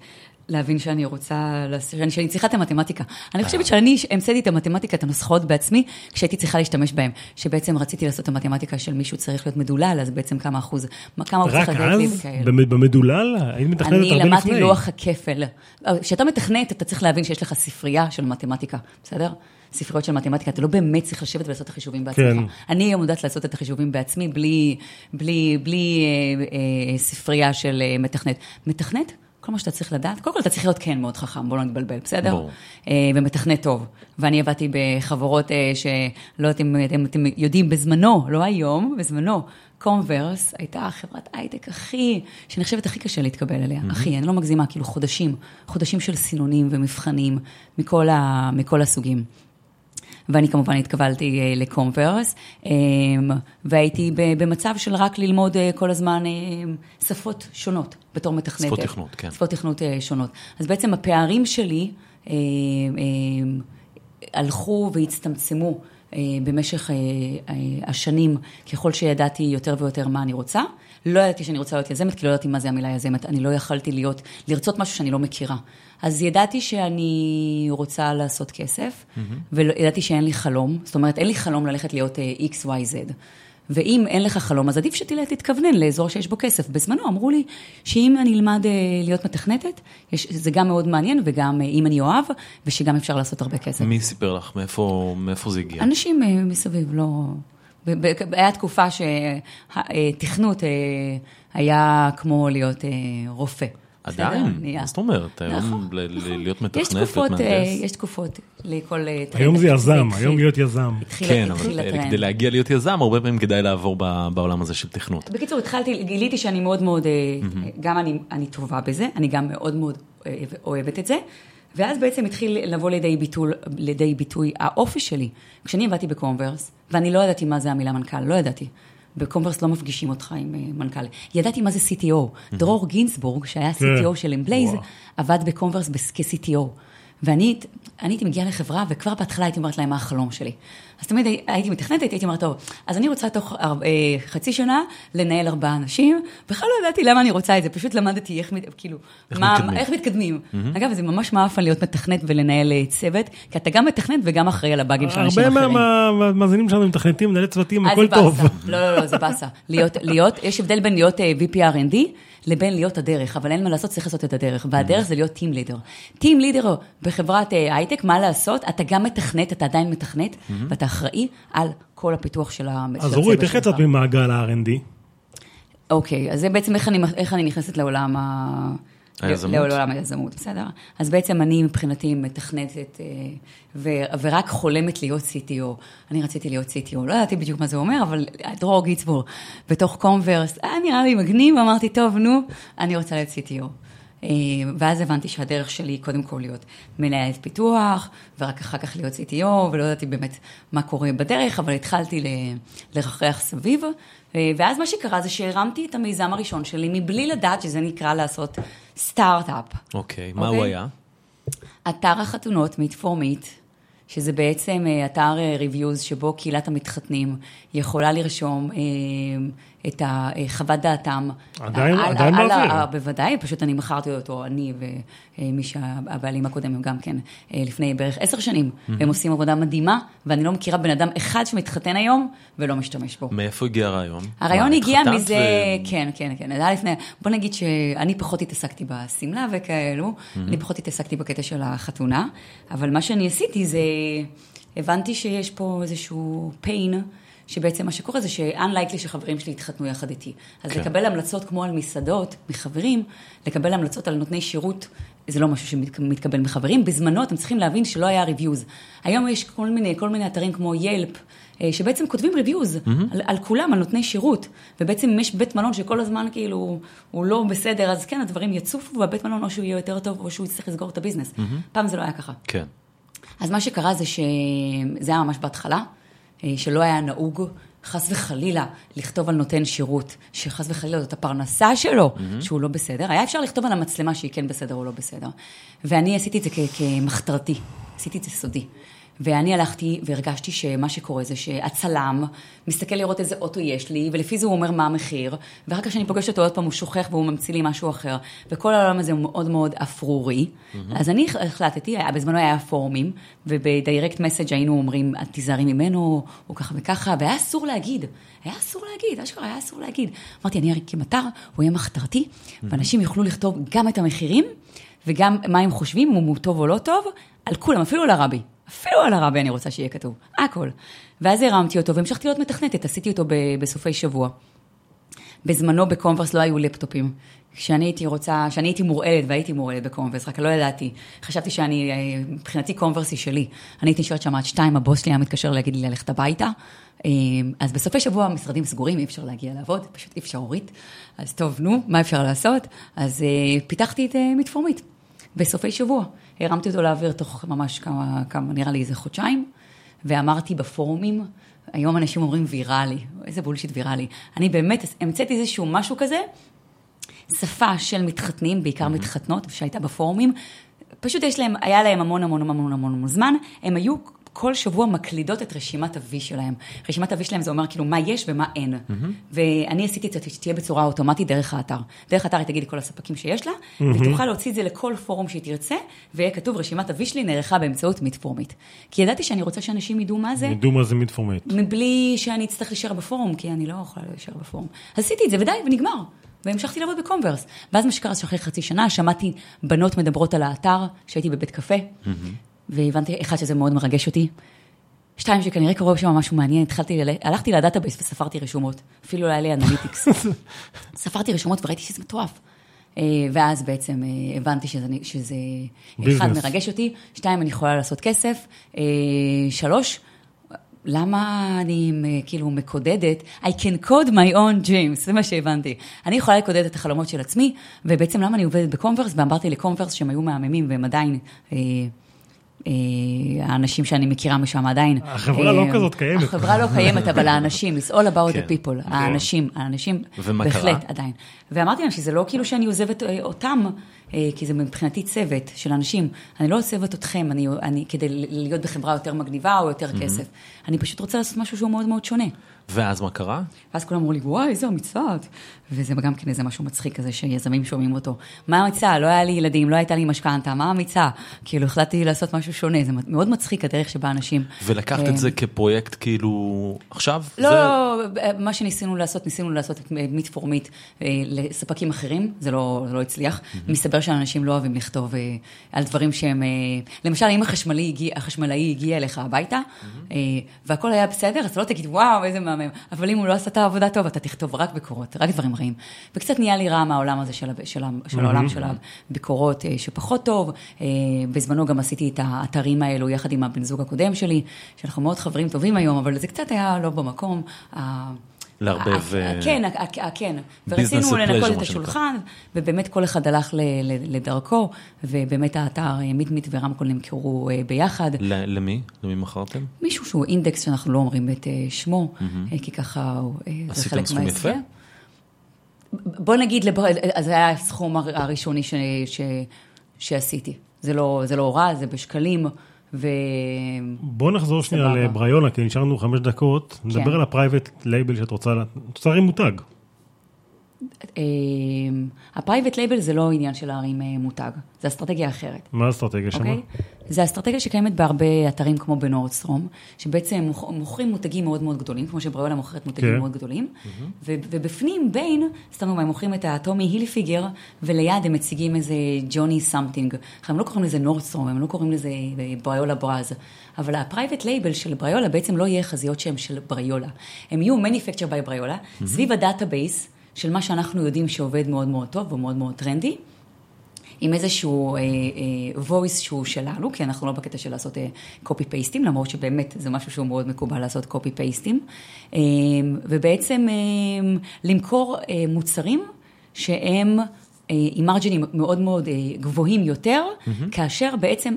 Speaker 3: להבין שאני רוצה, שאני, שאני צריכה את המתמטיקה. אני חושבת שאני המצאתי את המתמטיקה, את הנוסחאות בעצמי, כשהייתי צריכה להשתמש בהן. שבעצם רציתי לעשות את המתמטיקה של מישהו צריך להיות מדולל, אז בעצם כמה אחוז, כמה הוא צריך לדעת לי וכאלה.
Speaker 2: רק אז? במדולל? היית מתכננת הרבה לפני.
Speaker 3: אני למדתי לוח הכפל. כשאתה מתכנת, אתה צריך להבין שיש לך ספרייה של מתמטיקה, בסדר? ספריות של מתמטיקה, אתה לא באמת צריך לשבת ולעשות את החישובים בעצמך. כן. אני היום יודעת לעשות את החישובים בעצמי, בלי, בלי, בלי אה, אה, ספרייה של אה, מתכנת. מתכנת? כל מה שאתה צריך לדעת, קודם כל אתה צריך להיות כן מאוד חכם, בוא לא נתבלבל, בסדר? ברור. אה, ומתכנת טוב. ואני עבדתי בחברות אה, שלא יודעת אם אתם, אתם יודעים, בזמנו, לא היום, בזמנו, קומברס הייתה חברת הייטק הכי, שנחשבת הכי קשה להתקבל אליה, mm-hmm. הכי, אני לא מגזימה, כאילו חודשים, חודשים של סינונים ומבחנים מכל, ה, מכל הסוגים. ואני כמובן התקבלתי אה, לקומברס, אמ, והייתי במצב של רק ללמוד אה, כל הזמן אה, שפות שונות בתור מתכנתת.
Speaker 1: שפות תכנות, כן.
Speaker 3: שפות תכנות שונות. אז בעצם הפערים שלי הלכו והצטמצמו. במשך השנים, ככל שידעתי יותר ויותר מה אני רוצה. לא ידעתי שאני רוצה להיות יזמת, כי לא ידעתי מה זה המילה יזמת. אני לא יכלתי להיות, לרצות משהו שאני לא מכירה. אז ידעתי שאני רוצה לעשות כסף, mm-hmm. וידעתי שאין לי חלום, זאת אומרת, אין לי חלום ללכת להיות uh, x, y, z. ואם אין לך חלום, אז עדיף שתלך תתכוונן לאזור שיש בו כסף. בזמנו אמרו לי שאם אני אלמד uh, להיות מתכנתת, יש, זה גם מאוד מעניין, וגם uh, אם אני אוהב, ושגם אפשר לעשות הרבה כסף.
Speaker 1: מי סיפר לך? מאיפה, מאיפה זה הגיע?
Speaker 3: אנשים uh, מסביב, לא... היה תקופה שתכנות היה כמו להיות רופא.
Speaker 1: עדיין? מה זאת אומרת? היום נכון, להיות נכון. מתכנת, להיות מהנדס?
Speaker 3: יש תקופות לכל...
Speaker 2: היום זה יזם, היום להיות יזם.
Speaker 1: כן, אבל כדי להגיע להיות יזם, הרבה פעמים כדאי לעבור בעולם הזה של תכנות.
Speaker 3: בקיצור, התחלתי, גיליתי שאני מאוד מאוד, גם אני טובה בזה, אני גם מאוד מאוד אוהבת את זה. ואז בעצם התחיל לבוא לידי, ביטול, לידי ביטוי האופי שלי. כשאני עבדתי בקומברס, ואני לא ידעתי מה זה המילה מנכ"ל, לא ידעתי. בקומברס לא מפגישים אותך עם אה, מנכ"ל. ידעתי מה זה CTO. דרור גינסבורג, שהיה כן. CTO של אמבלייז, עבד בקומברס כ-CTO. ואני אני הייתי מגיעה לחברה, וכבר בהתחלה הייתי אומרת להם מה החלום שלי. אז תמיד הייתי מתכננת, הייתי אומרת, טוב, אז אני רוצה תוך אה, חצי שנה לנהל ארבעה אנשים, בכלל לא ידעתי למה אני רוצה את זה, פשוט למדתי איך, כאילו,
Speaker 1: איך
Speaker 3: מה,
Speaker 1: מתקדמים.
Speaker 3: איך מתקדמים. אגב, זה ממש מאפן להיות מתכנת ולנהל אה, צוות, כי אתה גם מתכנת וגם אחראי על הבאגים של אנשים
Speaker 2: הרבה
Speaker 3: אחרים.
Speaker 2: מה- מהמאזינים שלנו מתכנתים, מנהלי צוותים,
Speaker 3: אז
Speaker 2: הכל טוב.
Speaker 3: לא, לא, לא, זה באסה. להיות, להיות, יש הבדל בין להיות אה, VP R&D לבין להיות הדרך, אבל אין מה לעשות, צריך לעשות את הדרך. והדרך זה להיות טים לידר. טים לידר בחברת אה, הייטק, מה לעשות? אתה גם מתכנת, אתה עדיין מתכנת, ואתה אחראי על כל הפיתוח של ה- של
Speaker 2: אז
Speaker 3: הצוות
Speaker 2: אורית, איך. יצאת ממעגל ה-R&D?
Speaker 3: אוקיי, אז זה בעצם איך אני, איך אני נכנסת לעולם ה...
Speaker 1: היזמות.
Speaker 3: לעולם היזמות, בסדר? אז בעצם אני מבחינתי מתכנתת אה, ו, ורק חולמת להיות CTO. אני רציתי להיות CTO, לא ידעתי בדיוק מה זה אומר, אבל דרור גיצבור בתוך קומברס, היה נראה לי מגניב, אמרתי, טוב, נו, אני רוצה להיות CTO. אה, ואז הבנתי שהדרך שלי היא קודם כל להיות מנהלת פיתוח, ורק אחר כך להיות CTO, ולא ידעתי באמת מה קורה בדרך, אבל התחלתי ל- לרחרח סביב, אה, ואז מה שקרה זה שהרמתי את המיזם הראשון שלי מבלי לדעת שזה נקרא לעשות סטארט-אפ.
Speaker 1: אוקיי, מה הוא
Speaker 3: אוקיי.
Speaker 1: היה?
Speaker 3: אתר החתונות מיטפורמית, שזה בעצם אה, אתר ריוויוז שבו קהילת המתחתנים יכולה לרשום את אה, חוות דעתם.
Speaker 2: עדיין-
Speaker 3: על-
Speaker 2: עדיין
Speaker 3: על-
Speaker 2: באוויר.
Speaker 3: על- בוודאי, פשוט אני מכרתי אותו, אני ומי שהבעלים הקודם הם גם כן, אה, לפני בערך עשר שנים, והם עושים עבודה מדהימה, ואני לא מכירה בן אדם אחד שמתחתן היום ולא משתמש בו.
Speaker 1: מאיפה הגיע הרעיון?
Speaker 3: הרעיון
Speaker 1: מה,
Speaker 3: הגיע מזה,
Speaker 1: ו-
Speaker 3: כן, כן, כן, זה היה לפני, בוא נגיד שאני פחות התעסקתי בשמלה וכאלו, אני פחות התעסקתי בקטע של החתונה, אבל מה שאני עשיתי זה, הבנתי שיש פה איזשהו pain, שבעצם מה שקורה זה ש-unlikely שחברים שלי יתחתנו יחד איתי. אז
Speaker 1: כן.
Speaker 3: לקבל המלצות כמו על מסעדות מחברים, לקבל המלצות על נותני שירות, זה לא משהו שמתקבל מחברים. בזמנו אתם צריכים להבין שלא היה reviews. היום יש כל מיני, כל מיני אתרים כמו ילפ, אה, שבעצם כותבים reviews על, על כולם, על נותני שירות. ובעצם אם יש בית מלון שכל הזמן כאילו הוא לא בסדר, אז כן, הדברים יצופו, והבית מלון או שהוא יהיה יותר טוב, או שהוא יצטרך לסגור את ה business. פעם זה לא היה ככה.
Speaker 1: כן.
Speaker 3: אז מה שקרה זה שזה היה ממש בהתחלה, שלא היה נהוג חס וחלילה לכתוב על נותן שירות, שחס וחלילה זאת הפרנסה שלו, mm-hmm. שהוא לא בסדר. היה אפשר לכתוב על המצלמה שהיא כן בסדר או לא בסדר. ואני עשיתי את זה כמחתרתי, עשיתי את זה סודי. ואני הלכתי והרגשתי שמה שקורה זה שהצלם מסתכל לראות איזה אוטו יש לי, ולפי זה הוא אומר מה המחיר, ואחר כך כשאני פוגשת אותו עוד פעם הוא שוכח והוא ממציא לי משהו אחר, וכל העולם הזה הוא מאוד מאוד אפרורי. Mm-hmm. אז אני החלטתי, היה, בזמנו היה פורומים, ובדיירקט מסאג' היינו אומרים, את תיזהרי ממנו, הוא ככה וככה, והיה אסור להגיד, היה אסור להגיד, אשכרה היה אסור להגיד. אמרתי, אני אקים אתר, הוא יהיה מחתרתי, ואנשים יוכלו לכתוב גם את המחירים, וגם מה הם חושבים, אם הוא טוב או לא טוב, על כולם, אפילו על הרבי. אפילו על הרבי אני רוצה שיהיה כתוב, הכל. ואז הרמתי אותו והמשכתי להיות מתכנתת, עשיתי אותו בסופי שבוע. בזמנו בקומברס לא היו לפטופים. כשאני הייתי רוצה, כשאני הייתי מורעלת, והייתי מורעלת בקומברס, רק לא ידעתי. חשבתי שאני, אה, מבחינתי קומברס היא שלי. אני הייתי נשארת שם עד שתיים, הבוס שלי היה מתקשר להגיד לי ללכת הביתה. אה, אז בסופי שבוע המשרדים סגורים, אי אפשר להגיע לעבוד, פשוט אי אפשר אורית. אז טוב, נו, מה אפשר לעשות? אז אה, פיתחתי את מתפורמית, בסופי שבוע. הרמתי אותו לאוויר תוך ממש כמה, כמה, נראה לי איזה חודשיים, ואמרתי בפורומים, היום אנשים אומרים ויראלי, איזה בולשיט ויראלי. אני באמת המצאתי איזשהו משהו כזה, שפה של מתחתנים, בעיקר מתחתנות, שהייתה בפורומים. פשוט יש להם, היה להם המון המון המון המון המון זמן, הם היו כל שבוע מקלידות את רשימת ה-V שלהם. רשימת ה-V שלהם זה אומר כאילו מה יש ומה אין. ואני עשיתי את זה שתהיה בצורה אוטומטית דרך האתר. דרך האתר היא תגיד כל הספקים שיש לה, והיא תוכל להוציא את זה לכל פורום שהיא תרצה, ויהיה כתוב רשימת ה-V שלי נערכה באמצעות מיטפורמית. כי ידעתי שאני רוצה שאנשים ידעו מה זה.
Speaker 2: ידעו מה זה מיטפורמט.
Speaker 3: מבלי שאני אצטרך להישאר בפורום, כי אני לא יכולה להישאר בפורום. עשיתי את זה, ודי, ונגמר. והמשכתי לעבוד בקומברס. ואז מה שקרה, שאחרי חצי שנה שמעתי בנות מדברות על האתר, שהייתי בבית קפה, והבנתי, אחד, שזה מאוד מרגש אותי. שתיים, שכנראה קורה שם משהו מעניין, התחלתי, ל... הלכתי ל database וספרתי רשומות, אפילו לא היה לי analytics. <laughs> ספרתי רשומות וראיתי שזה מטורף. אה, ואז בעצם אה, הבנתי שזה, שזה אחד. מרגש אותי, שתיים, אני יכולה לעשות כסף, אה, שלוש, למה אני כאילו מקודדת? I can code my own dreams, זה מה שהבנתי. אני יכולה לקודד את החלומות של עצמי, ובעצם למה אני עובדת בקומברס? ואמרתי לקומברס שהם היו מהממים והם עדיין האנשים שאני מכירה משם עדיין.
Speaker 2: החברה לא
Speaker 3: אה,
Speaker 2: כזאת קיימת.
Speaker 3: החברה לא קיימת, אבל <laughs> האנשים, it's all about
Speaker 1: כן.
Speaker 3: the people, האנשים, האנשים,
Speaker 1: ומה
Speaker 3: בהחלט? עדיין. ואמרתי להם שזה לא כאילו שאני עוזבת אה, אותם, אה, כי זה מבחינתי צוות של אנשים. אני לא עוזבת אתכם אני, אני, כדי להיות בחברה יותר מגניבה או יותר כסף. אני פשוט רוצה לעשות משהו שהוא מאוד מאוד שונה.
Speaker 1: ואז מה קרה?
Speaker 3: ואז כולם אמרו לי, וואי, איזה אמיצה את. וזה גם כן איזה משהו מצחיק כזה שיזמים שומעים אותו. מה אמיצה? לא היה לי ילדים, לא הייתה לי משכנתה, מה אמיצה? כאילו, החלטתי לעשות משהו שונה, זה מאוד מצחיק הדרך שבה אנשים...
Speaker 1: ולקחת
Speaker 3: אה,
Speaker 1: את זה כפרויקט כאילו עכשיו?
Speaker 3: לא,
Speaker 1: זה-
Speaker 3: לא, מה שניסינו לעשות, ניסינו לעשות את מיט פור מיט לספקים אחרים, זה לא, לא הצליח. מסתבר שאנשים לא אוהבים לכתוב אה, על דברים שהם... אה, למשל, אם הגיע, החשמלאי הגיע אליך הביתה, והכל היה בסדר, אז לא תגיד, וואו, איזה מהמם. אבל אם הוא לא עשה את העבודה טוב, אתה תכתוב רק ביקורות, רק דברים רעים. וקצת נהיה לי רע מהעולם הזה של, של, של העולם של הביקורות, אה, שפחות טוב. אה, בזמנו גם עשיתי את האתרים האלו יחד עם הבן זוג הקודם שלי, שאנחנו מאוד חברים טובים היום, אבל זה קצת היה לא במקום.
Speaker 1: לערבב,
Speaker 3: ה-
Speaker 1: אה,
Speaker 3: כן, ה- ה- כן. ורצינו לנקות את השולחן, ובאמת כל אחד הלך לדרכו, ובאמת האתר אה, מיט-מיט ורמקול נמכרו אה, ביחד.
Speaker 1: למי? למי מכרתם? מישהו
Speaker 3: שהוא אינדקס שאנחנו לא אומרים את אה, שמו, אה, כי ככה הוא, אה, זה חלק מההסכם. בוא נגיד, זה היה הסכום הר- הראשוני שעשיתי. לא, זה לא רע, זה בשקלים, ו...
Speaker 2: בוא נחזור שנייה
Speaker 3: סבבה.
Speaker 2: לבריולה, כי נשארנו חמש דקות. נדבר על ה private label שאת רוצה, את רוצה להרים מותג.
Speaker 3: ה private label זה לא עניין של להרים אה, מותג, זה אסטרטגיה אחרת.
Speaker 2: מה האסטרטגיה שם?
Speaker 3: אוקיי? זה אסטרטגיה שקיימת בהרבה אתרים כמו בנורדסטרום, שבעצם מוכרים מותגים מאוד מאוד גדולים, כמו שבריולה מוכרת מותגים
Speaker 2: כן.
Speaker 3: מאוד גדולים, ו- ובפנים, בין, סתם דוגמא, הם מוכרים את הטומי הילפיגר, וליד הם מציגים איזה ג'וני something. הם לא קוראים לזה נורדסטרום, הם לא קוראים לזה אה, בריולה bras, אבל ה private label של בריולה בעצם לא יהיה חזיות שהם של בריולה. הם יהיו manufacture by בריולה, סביב ה database של מה שאנחנו יודעים שעובד מאוד מאוד טוב ומאוד מאוד טרנדי. עם איזשהו אה, אה, voice שהוא שלנו, כי אנחנו לא בקטע של לעשות אה, copy paste ים, למרות שבאמת זה משהו שהוא מאוד מקובל לעשות copy paste ים, אה, ובעצם אה, למכור אה, מוצרים שהם עם מרג'ינים מאוד מאוד אה, גבוהים יותר, mm-hmm. כאשר בעצם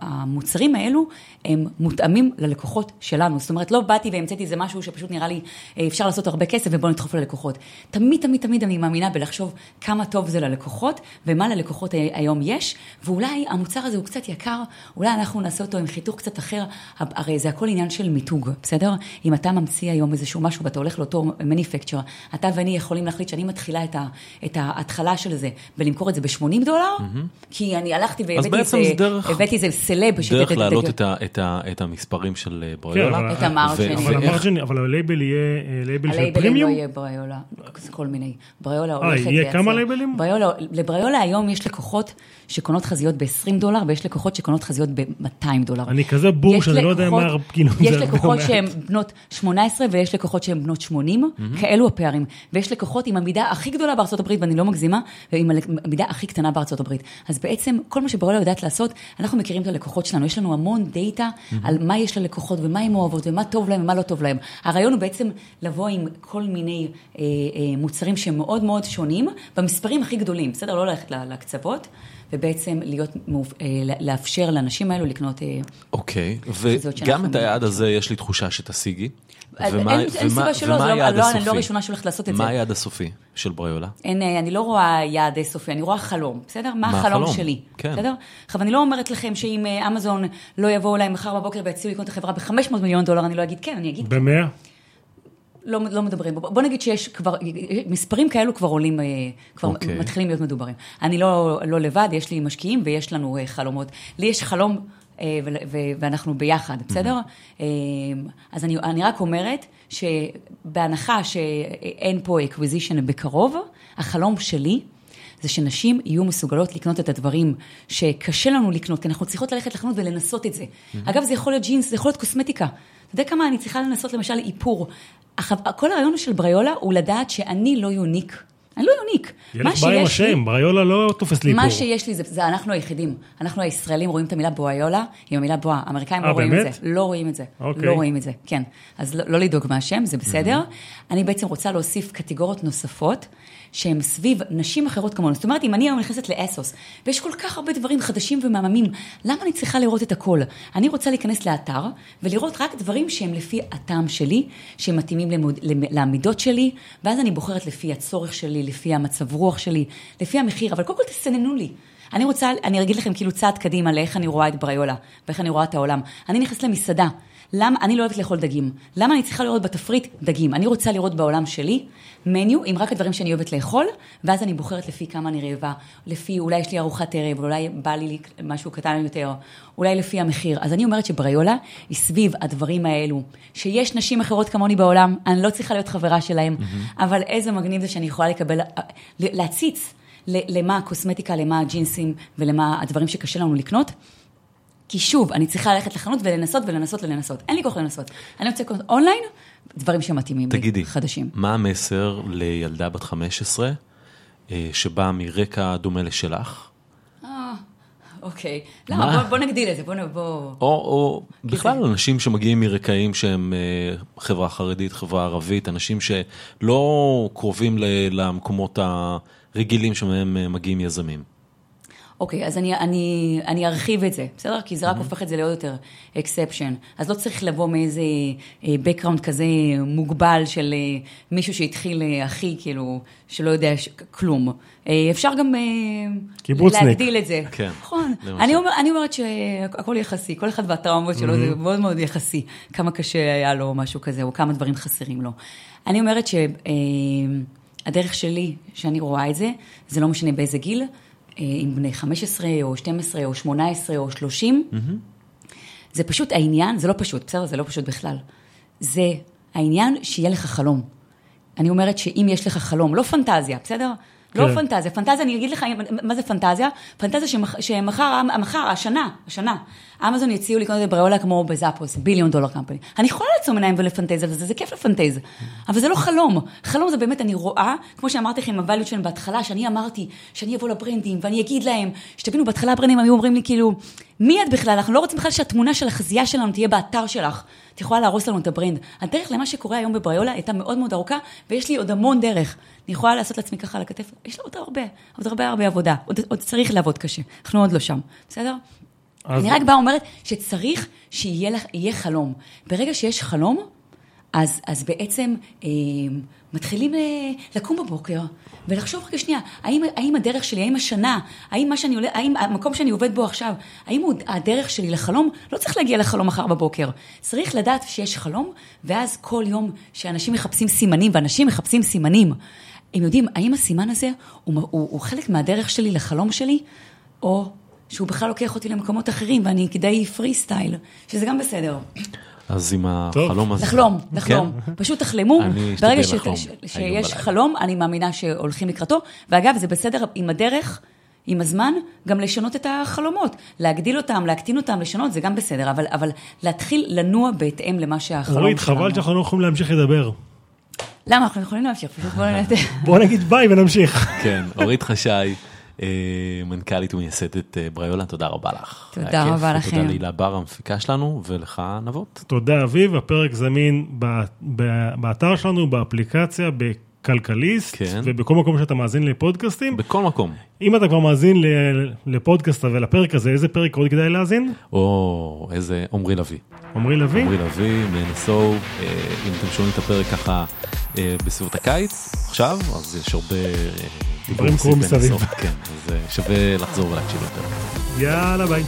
Speaker 3: המוצרים האלו הם מותאמים ללקוחות שלנו. זאת אומרת, לא באתי והמצאתי איזה משהו שפשוט נראה לי אה, אפשר לעשות הרבה כסף ובואו נדחוף ללקוחות. תמיד, תמיד, תמיד אני מאמינה בלחשוב כמה טוב זה ללקוחות ומה ללקוחות היום יש, ואולי המוצר הזה הוא קצת יקר, אולי אנחנו נעשה אותו עם חיתוך קצת אחר, הרי זה הכל עניין של מיתוג, בסדר? אם אתה ממציא היום איזשהו משהו ואתה הולך לאותו מניפקצ'ר, אתה ואני יכולים להחליט שאני מתחילה את, ה, את ההתחלה של זה ולמכור את זה ב-80 דולר, כי אני הלכתי והבאתי
Speaker 1: בעצם
Speaker 3: איזה,
Speaker 1: זה דרך-
Speaker 3: הבאתי איזה סלב.
Speaker 1: דרך להעלות את ה- את ה- את המספרים של אה,
Speaker 2: כן,
Speaker 1: בריולה.
Speaker 2: אבל-
Speaker 3: את המרג'ינים.
Speaker 2: אבל
Speaker 1: ואיך-
Speaker 2: המרג'ין, אבל הלייבל יהיה אה, לייבל של
Speaker 3: הלייבלים לא
Speaker 2: פרימיום?
Speaker 3: יהיה בריולה, זה כל מיני. בריולה הולכת
Speaker 2: יהיה כמה לייבלים?
Speaker 3: בריולה, לבריולה היום יש לקוחות שקונות חזיות ב-20 דולר, ויש לקוחות שקונות חזיות ב-200 דולר.
Speaker 2: אני כזה בור
Speaker 3: יש
Speaker 2: שאני לא יודע מה,
Speaker 3: יש
Speaker 2: הרבה או
Speaker 3: לקוחות. שהן בנות 18 ויש לקוחות שהן בנות 80, כאלו הפערים. ויש לקוחות עם המידה הכי גדולה בארצות הברית, ואני לא מגזימה, ועם המידה הכי קטנה בארצות הברית. אז בעצם כל מה שבריולה יודעת לעשות, אנחנו מכירים את הלקוחות שלנו, יש לנו המון דאטה על מה יש ללקוחות ומה הן אוהבות ומה טוב להם ומה לא טוב להם. הרעיון הוא בעצם לבוא עם כל מיני אה, אה, מוצרים שהם מאוד מאוד שונים, במספרים הכי גדולים, בסדר? לא ללכת לקצוות. ובעצם להיות, אה, לאפשר לאנשים האלו לקנות אה,
Speaker 1: אוקיי,
Speaker 3: זאת
Speaker 1: וגם את היעד הזה יש לי תחושה שתשיגי.
Speaker 3: אין-
Speaker 1: ומה-
Speaker 3: אין
Speaker 1: ומה-
Speaker 3: סיבה שלא,
Speaker 1: ומה
Speaker 3: זה לא-
Speaker 1: היעד
Speaker 3: לא- אני לא? הראשונה שהולכת לעשות את זה.
Speaker 1: מה היעד הסופי של בריולה?
Speaker 3: אין, אה, אני לא רואה יעד סופי, אני רואה חלום, בסדר? מה
Speaker 1: מה
Speaker 3: החלום? שלי,
Speaker 1: כן.
Speaker 3: בסדר? עכשיו, אני לא אומרת לכם שאם אה, אמזון לא יבואו אליי מחר בבוקר ויציעו לקנות את החברה ב-500 מיליון דולר, אני לא אגיד כן, אני אגיד
Speaker 2: במאה?
Speaker 3: לא, לא מדברים. בוא, נגיד שיש כבר, מספרים כאלו כבר עולים, אה, כבר
Speaker 1: אוקיי.
Speaker 3: מתחילים להיות מדוברים. אני לא, לא לבד, יש לי משקיעים ויש לנו אה, חלומות. לי יש חלום אה, ואנחנו ביחד, בסדר? אה, אז אני, אני רק אומרת שבהנחה שאין פה acquisition בקרוב, החלום שלי זה שנשים יהיו מסוגלות לקנות את הדברים שקשה לנו לקנות, כי אנחנו צריכות ללכת לחנות ולנסות את זה. אגב, זה יכול להיות ג'ינס, זה יכול להיות קוסמטיקה. אתה יודע כמה אני צריכה לנסות למשל איפור. כל הרעיון של בריולה הוא לדעת שאני לא unique. אני לא unique.
Speaker 2: לך בעיה עם השם, בריולה לא תופס לי פה.
Speaker 3: מה שיש לי זה, זה אנחנו היחידים. אנחנו הישראלים רואים את המילה בואיולה עם המילה בואה. האמריקאים
Speaker 2: אה,
Speaker 3: לא רואים? את זה. לא רואים את זה.
Speaker 2: אוקיי.
Speaker 3: לא רואים את זה, כן. אז לא, לא לדאוג מהשם, זה בסדר. אני בעצם רוצה להוסיף קטגוריות נוספות. שהן סביב נשים אחרות כמונו. זאת אומרת, אם אני היום נכנסת לאסוס, ויש כל כך הרבה דברים חדשים ומהממים, למה אני צריכה לראות את הכל? אני רוצה להיכנס לאתר ולראות רק דברים שהם לפי הטעם שלי, שהם מתאימים למוד, למ- למידות שלי, ואז אני בוחרת לפי הצורך שלי, לפי המצב רוח שלי, לפי המחיר, אבל קודם כל תסננו לי. אני רוצה, אני אגיד לכם כאילו צעד קדימה לאיך אני רואה את בריולה, ואיך אני רואה את העולם. אני נכנסת למסעדה, למה, אני לא אוהבת לאכול דגים. למה אני צריכה לראות בתפריט דגים? אני רוצה לראות בעולם שלי מניו עם רק הדברים שאני אוהבת לאכול, ואז אני בוחרת לפי כמה אני רעבה, לפי אולי יש לי ארוחת ערב, אולי בא לי משהו קטן יותר, אולי לפי המחיר. אז אני אומרת שבריולה היא סביב הדברים האלו, שיש נשים אחרות כמוני בעולם, אני לא צריכה להיות חברה שלהם, אבל איזה מגניב זה שאני יכולה לקבל, להציץ ל- למה הקוסמטיקה, למה הג'ינסים ולמה הדברים שקשה לנו לקנות. כי שוב, אני צריכה ללכת לחנות ולנסות ולנסות ולנסות. אין לי כוח לנסות. אני רוצה לקנות אונליין, דברים שמתאימים לי,
Speaker 1: תגידי,
Speaker 3: חדשים.
Speaker 1: מה המסר לילדה בת 15 אה, שבאה מרקע דומה לשלך?
Speaker 3: אה, אוקיי.
Speaker 1: מה?
Speaker 3: למה? בוא, בוא נגדיל את זה, בוא... בוא...
Speaker 1: או, או בכלל
Speaker 3: זה-
Speaker 1: אנשים שמגיעים מרקעים שהם אה, חברה חרדית, חברה ערבית, אנשים שלא קרובים ל- למקומות הרגילים שמהם אה, מגיעים יזמים.
Speaker 3: אוקיי, אז אני, אני, אני ארחיב את זה, בסדר? כי זה רק הופך את זה לעוד יותר אקספשן. אז לא צריך לבוא מאיזה אה, background כזה מוגבל של אה, מישהו שהתחיל אה, הכי, כאילו, שלא יודע ש... כלום. אפשר גם
Speaker 2: קיבוצניק.
Speaker 3: להגדיל את זה.
Speaker 1: כן,
Speaker 3: נכון. אני, אומר, אני אומרת שהכל יחסי, כל אחד והטראומות שלו, זה מאוד מאוד יחסי. כמה קשה היה לו משהו כזה, או כמה דברים חסרים לו. אני אומרת שהדרך שלי, שאני רואה את זה, זה לא משנה באיזה גיל, אה, אם בני 15 או 12 או 18 או 30, זה פשוט העניין, זה לא פשוט, בסדר? זה לא פשוט בכלל. זה העניין שיהיה לך חלום. אני אומרת שאם יש לך חלום, לא פנטזיה, בסדר? לא
Speaker 2: כן.
Speaker 3: פנטזיה. פנטזיה, אני אגיד לך מה זה פנטזיה. פנטזיה שמח- שמחר, מחר, השנה, השנה, אמזון יציעו לקנות את בריולה כמו בזאפוס, ביליון דולר קמפני. אני יכולה לעצום עיניים ולפנטז על זה, זה כיף לפנטז. אבל זה לא חלום. חלום זה באמת, אני רואה, כמו שאמרתי לכם, הvalue שלהם בהתחלה, שאני אמרתי, שאני אבוא לברנדים ואני אגיד להם, שתבינו, בהתחלה הברנדים היו אומרים לי כאילו, מי את בכלל? אנחנו לא רוצים בכלל שהתמונה של החזייה שלנו תהיה באתר שלך. את יכולה להרוס לנו את ה brand. הדרך למה שקורה היום בבריולה הייתה מאוד מאוד ארוכה, ויש לי עוד המון דרך. אני יכולה לעשות לעצמי ככה על הכתף, יש לה עוד הרבה, עוד הרבה הרבה עבודה. עוד, עוד צריך לעבוד קשה, אנחנו עוד לא שם, בסדר?
Speaker 2: אז-
Speaker 3: אני רק באה אומרת שצריך שיהיה לך, חלום. ברגע שיש חלום, אז, אז בעצם אה, מתחילים אה, לקום בבוקר ולחשוב רגע שנייה, האם, האם הדרך שלי, האם השנה, האם מה שאני עולה, האם המקום שאני עובד בו עכשיו, האם הוא, הדרך שלי לחלום, לא צריך להגיע לחלום מחר בבוקר. צריך לדעת שיש חלום, ואז כל יום שאנשים מחפשים סימנים, ואנשים מחפשים סימנים, הם יודעים, האם הסימן הזה הוא, הוא, הוא חלק מהדרך שלי לחלום שלי, או שהוא בכלל לוקח אותי למקומות אחרים ואני כדאי פרי סטייל, שזה גם בסדר.
Speaker 1: אז עם. החלום הזה...
Speaker 3: לחלום, לחלום.
Speaker 1: כן?
Speaker 3: פשוט תחלמו. ברגע
Speaker 1: לחלום
Speaker 3: ש- שיש. חלום, אני מאמינה שהולכים לקראתו. ואגב, זה בסדר עם הדרך, עם הזמן, גם לשנות את החלומות. להגדיל אותם, להקטין אותם, לשנות, זה גם בסדר. אבל, אבל להתחיל לנוע בהתאם למה שהחלום
Speaker 2: אורית,
Speaker 3: שלנו.
Speaker 2: חבל שאנחנו לא יכולים להמשיך לדבר.
Speaker 3: למה? אנחנו יכולים להמשיך, פשוט בואו
Speaker 2: נגיד ביי ונמשיך.
Speaker 1: כן, אורית חשאי, מנכ"לית ומייסדת אה, בריולה, תודה רבה לך.
Speaker 3: תודה רבה
Speaker 1: ותודה
Speaker 3: לכם.
Speaker 1: להילה בר המפיקה שלנו, ולך נבות.
Speaker 2: תודה אביב, הפרק זמין ב- ב- באתר שלנו, באפליקציה, בכלכליסט,
Speaker 1: כן.
Speaker 2: ובכל מקום שאתה מאזין לפודקאסטים.
Speaker 1: בכל מקום.
Speaker 2: אם אתה כבר מאזין ל- לפודקאסט ולפרק הזה, איזה פרק עוד כדאי להאזין?
Speaker 1: או איזה עמרי לביא.
Speaker 2: עמרי לביא?
Speaker 1: עמרי לביא, מ-NSO, אה, אם אתם שומעים את הפרק ככה אה, בסביבות הקיץ, עכשיו, אז יש הרבה
Speaker 2: קורים
Speaker 1: סביב
Speaker 2: מסביב.
Speaker 1: כן, אז אה, שווה לחזור ולהקשיב יותר.
Speaker 2: יאללה ביי.